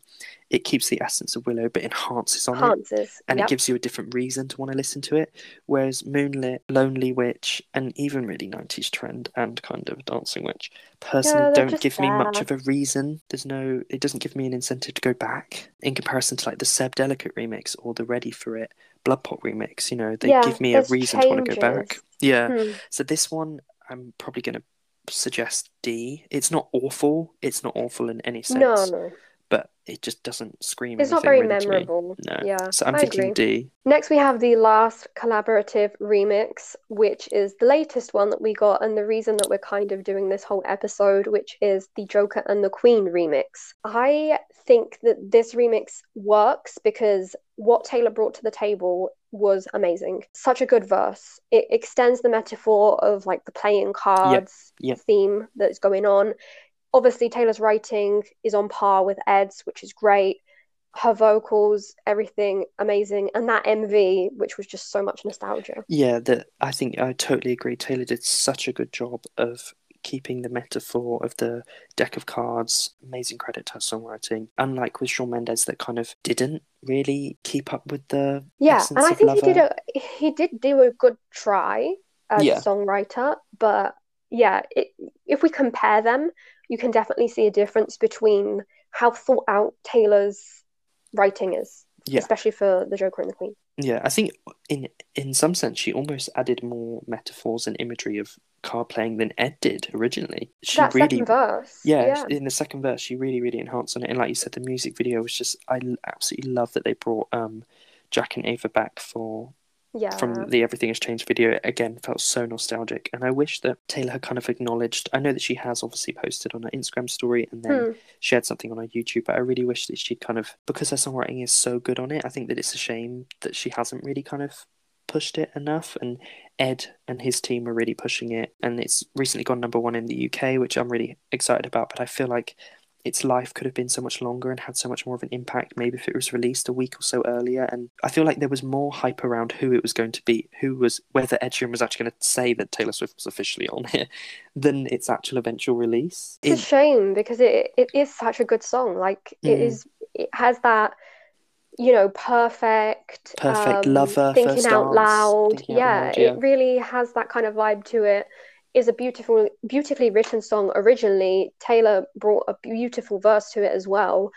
it keeps the essence of willow but enhances on it and yep. it gives you a different reason to want to listen to it whereas moonlit lonely witch and even really 90s trend and kind of dancing witch personally don't give me much of a reason. There's no it doesn't give me an incentive to go back in comparison to like the Seeb delicate remix or the ready for it BloodPop remix you know they Yeah, give me a reason to want to go back yeah Hmm. so this one, I'm probably going to suggest D. It's not awful. It's not awful in any sense, no no but it just doesn't scream. it's not very really me. memorable No. yeah So I'm I thinking agree. D. Next, we have the last collaborative remix, which is the latest one that we got, and the reason that we're kind of doing this whole episode, which is the Joker and the Queen remix. I think that this remix works because what Taylor brought to the table was amazing. Such a good verse. It extends the metaphor of like the playing cards yep. theme that's going on. Obviously, Taylor's writing is on par with Ed's, which is great her vocals, everything amazing, and that MV, which was just so much nostalgia. Yeah, that I think I totally agree. Taylor did such a good job of keeping the metaphor of the deck of cards. Amazing credit to her songwriting. Unlike with Shawn Mendes, that kind of didn't really keep up with the Yeah, and I think he did a he did do a good try as Yeah. a songwriter, but yeah, it, if we compare them, you can definitely see a difference between how thought out Taylor's writing is, Yeah. especially for the Joker and the Queen. Yeah, I think in in some sense she almost added more metaphors and imagery of card playing than Ed did originally. She that really, second verse, yeah, in the second verse, she really, really enhanced on it. And like you said, the music video was just I absolutely love that they brought um Jack and Ava back for yeah, from the Everything Has Changed video. Again felt so nostalgic, and I wish that Taylor had kind of acknowledged. I know that she has obviously posted on her Instagram story and then Hmm. shared something on her YouTube, but I really wish that she'd kind of because her songwriting is so good on it. I think that it's a shame that she hasn't really kind of pushed it enough, and Ed and his team are really pushing it, and it's recently gone number one in the UK, which I'm really excited about. But I feel like its life could have been so much longer and had so much more of an impact maybe if it was released a week or so earlier. And i feel like there was more hype around who it was going to be who was whether ed sheeran was actually going to say that taylor swift was officially on here than its actual eventual release. It's it, a shame because it, it is such a good song. Like mm. it is it has that you know perfect perfect um, lover thinking out dance, loud. thinking yeah, out loud, yeah. it really has that kind of vibe to it is a beautiful, beautifully written song originally. Taylor brought a beautiful verse to it as well.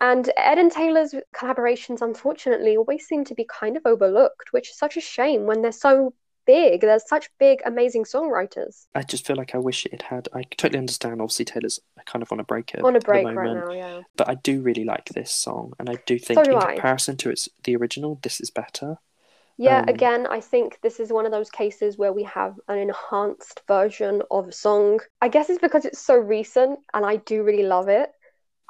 And Ed and Taylor's collaborations, unfortunately, always seem to be kind of overlooked, which is such a shame when they're so big. They're such big, amazing songwriters. I just feel like I wish it had. I totally understand. Obviously, Taylor's kind of on a break on a break right now, yeah. But I do really like this song, and I do think, so do in I. comparison to its the original, this is better. Yeah, um, again, I think this is one of those cases where we have an enhanced version of a song. I guess it's because it's so recent and I do really love it.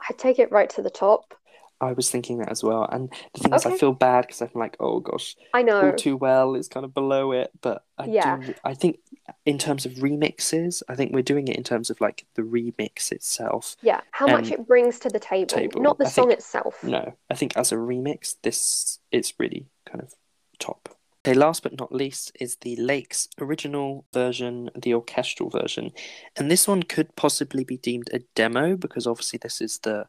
I take it right to the top. I was thinking that as well. And the thing okay. is, I feel bad because I'm like, oh gosh, I know. All Too Well is kind of below it. But I yeah. do, I think in terms of remixes, I think we're doing it in terms of like the remix itself. Yeah, how much it brings to the table, table. not the I song think, itself. No, I think as a remix, this is really kind of top. Okay, last but not least is the Lakes original version, the orchestral version. And this one could possibly be deemed a demo because obviously this is the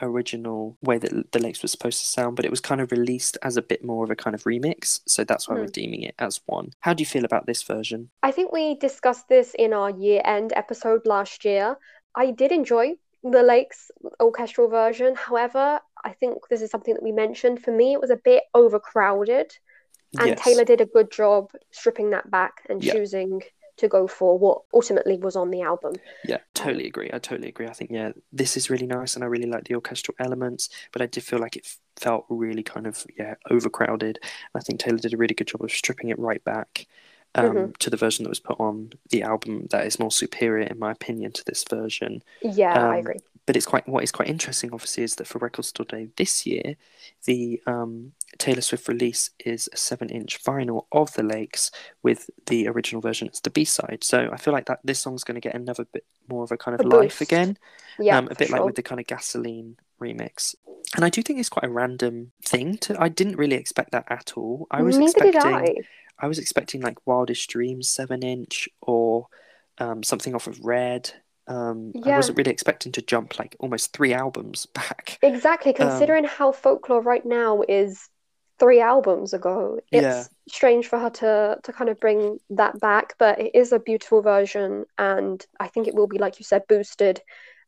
original way that the Lakes was supposed to sound, but it was kind of released as a bit more of a kind of remix. So that's why mm. we're deeming it as one. How do you feel about this version? I think we discussed this in our year end episode last year. I did enjoy the Lakes orchestral version. However, I think this is something that we mentioned. For me, it was a bit overcrowded. And yes. Taylor did a good job stripping that back and yeah. choosing to go for what ultimately was on the album. Yeah, totally agree. I totally agree. I think yeah, this is really nice, and I really like the orchestral elements, but I did feel like it felt really kind of yeah overcrowded. I think Taylor did a really good job of stripping it right back. Um, mm-hmm. To the version that was put on the album, that is more superior, in my opinion, to this version. Yeah, um, I agree but it's quite what is quite interesting, obviously, is that for Record Store Day this year, the um, Taylor Swift release is a seven-inch vinyl of the Lakes with the original version as the B-side. So I feel like that this song's going to get another bit more of a kind of a life boost. again, yeah, um, a bit sure. like with the kind of Gasoline remix. And I do think it's quite a random thing. To I didn't really expect that at all. I was Neither expecting, I. I. was expecting like Wildest Dreams seven-inch or um, something off of Red um, yeah. I wasn't really expecting to jump like almost three albums back. Exactly, um, considering um, how folklore right now is three albums ago. It's yeah. strange for her to to kind of bring that back, but it is a beautiful version, and I think it will be, like you said, boosted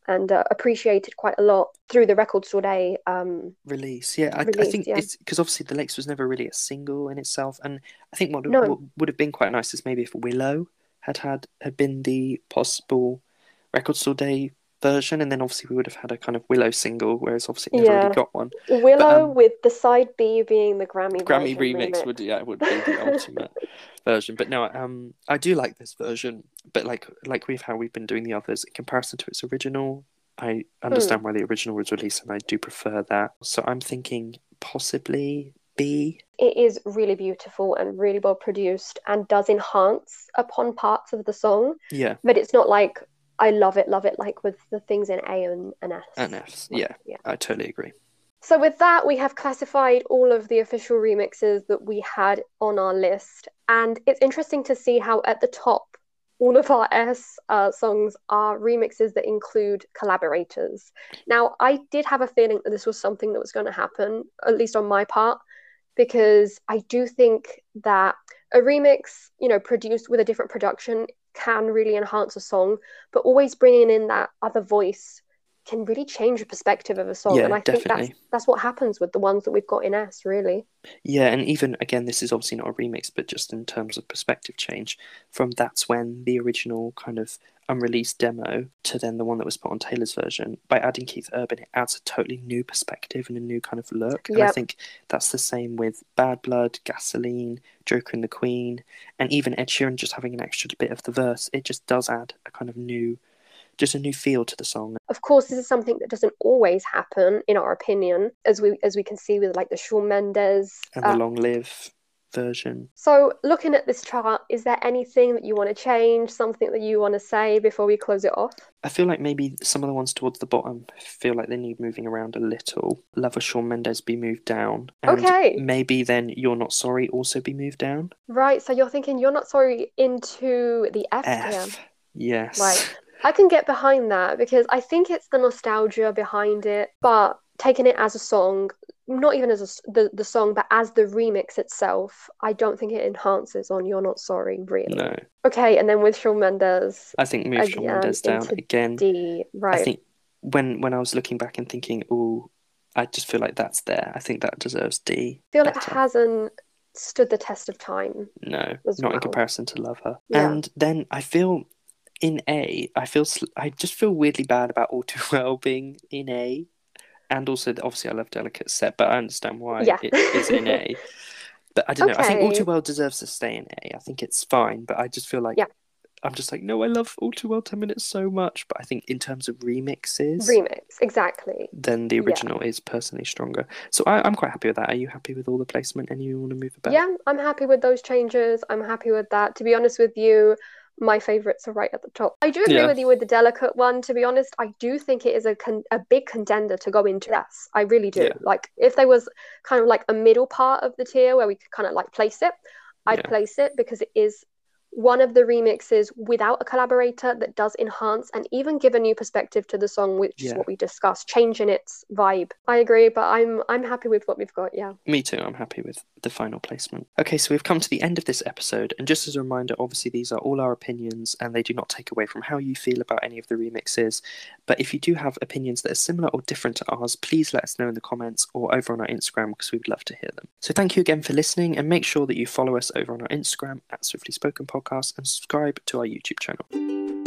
and uh, appreciated quite a lot through the Record Store Day um, release. Yeah, I, release, I think yeah. it's because obviously the Lakes was never really a single in itself, and I think what, no. what would have been quite nice is maybe if Willow had had had been the possible Record Store Day version, and then obviously we would have had a kind of Willow single, whereas obviously never yeah. really got one. Willow but, um, with the side B being the Grammy Grammy remix, remix, would yeah would be the ultimate version. But no, um, I do like this version, but like like we've how we've been doing the others in comparison to its original. I understand hmm. why the original was released, and I do prefer that. So I'm thinking possibly B. It is really beautiful and really well produced, and does enhance upon parts of the song. Yeah, but it's not like I love it, love it, like with the things in A and, and S. And Fs, yeah, yeah. I totally agree. So, with that, we have classified all of the official remixes that we had on our list. And it's interesting to see how at the top, all of our S uh, songs are remixes that include collaborators. Now, I did have a feeling that this was something that was going to happen, at least on my part, because I do think that a remix, you know, produced with a different production can really enhance a song, but always bringing in that other voice can really change the perspective of a song. Yeah, and I definitely. think that's that's what happens with the ones that we've got in S, really. Yeah, and even again, this is obviously not a remix, but just in terms of perspective change, from that's when the original kind of unreleased demo to then the one that was put on Taylor's version, by adding Keith Urban, it adds a totally new perspective and a new kind of look. And yep. I think that's the same with Bad Blood, Gasoline, Joker and the Queen, and even Ed Sheeran just having an extra bit of the verse. It just does add a kind of new just a new feel to the song. Of course, this is something that doesn't always happen, in our opinion, as we as we can see with like the Shawn Mendes and uh, the Long Live version. So, looking at this chart, is there anything that you want to change, something that you want to say before we close it off? I feel like maybe some of the ones towards the bottom feel like they need moving around a little. Love of Shawn Mendes be moved down. And Okay. Maybe then You're Not Sorry also be moved down. Right, so you're thinking you're not sorry into the F. F. Yes. Right. I can get behind that because I think it's the nostalgia behind it, but taking it as a song, not even as a the, the song, but as the remix itself, I don't think it enhances on You're Not Sorry, really. No. Okay, and then with Shawn Mendes, I think move Shawn Mendes down again. D, right. I think when when I was looking back and thinking, oh, I just feel like that's there. I think that deserves D. I feel it hasn't stood the test of time. No, not in comparison to Lover. Yeah. And then I feel in A, I feel sl- I just feel weirdly bad about All Too Well being in A, and also obviously I love Delicate Set, but I understand why Yeah. it is in A. But I don't know. I think All Too Well deserves to stay in A. I think it's fine, but I just feel like Yeah. I'm just like no, I love All Too Well Ten Minutes so much, but I think in terms of remixes. Remix, exactly. then the Yeah. original is personally stronger. So I, I'm quite happy with that. Are you happy with all the placement and you want to move back? Yeah, I'm happy with those changes. I'm happy with that. To be honest with you, my favorites are right at the top. I do agree Yeah. with you with the delicate one. To be honest, I do think it is a con- a big contender to go into yes. I really do. Yeah. Like if there was kind of like a middle part of the tier where we could kind of like place it, I'd Yeah. place it because it is one of the remixes without a collaborator that does enhance and even give a new perspective to the song, which is what we discussed, changing its vibe. I agree, but I'm I'm happy with what we've got. Yeah. Me too. I'm happy with the final placement. Okay, so we've come to the end of this episode, and just as a reminder, obviously these are all our opinions, and they do not take away from how you feel about any of the remixes. But if you do have opinions that are similar or different to ours, please let us know in the comments or over on our Instagram because we'd love to hear them. So thank you again for listening, and make sure that you follow us over on our Instagram at Swiftly Spoken Podcast and subscribe to our YouTube channel.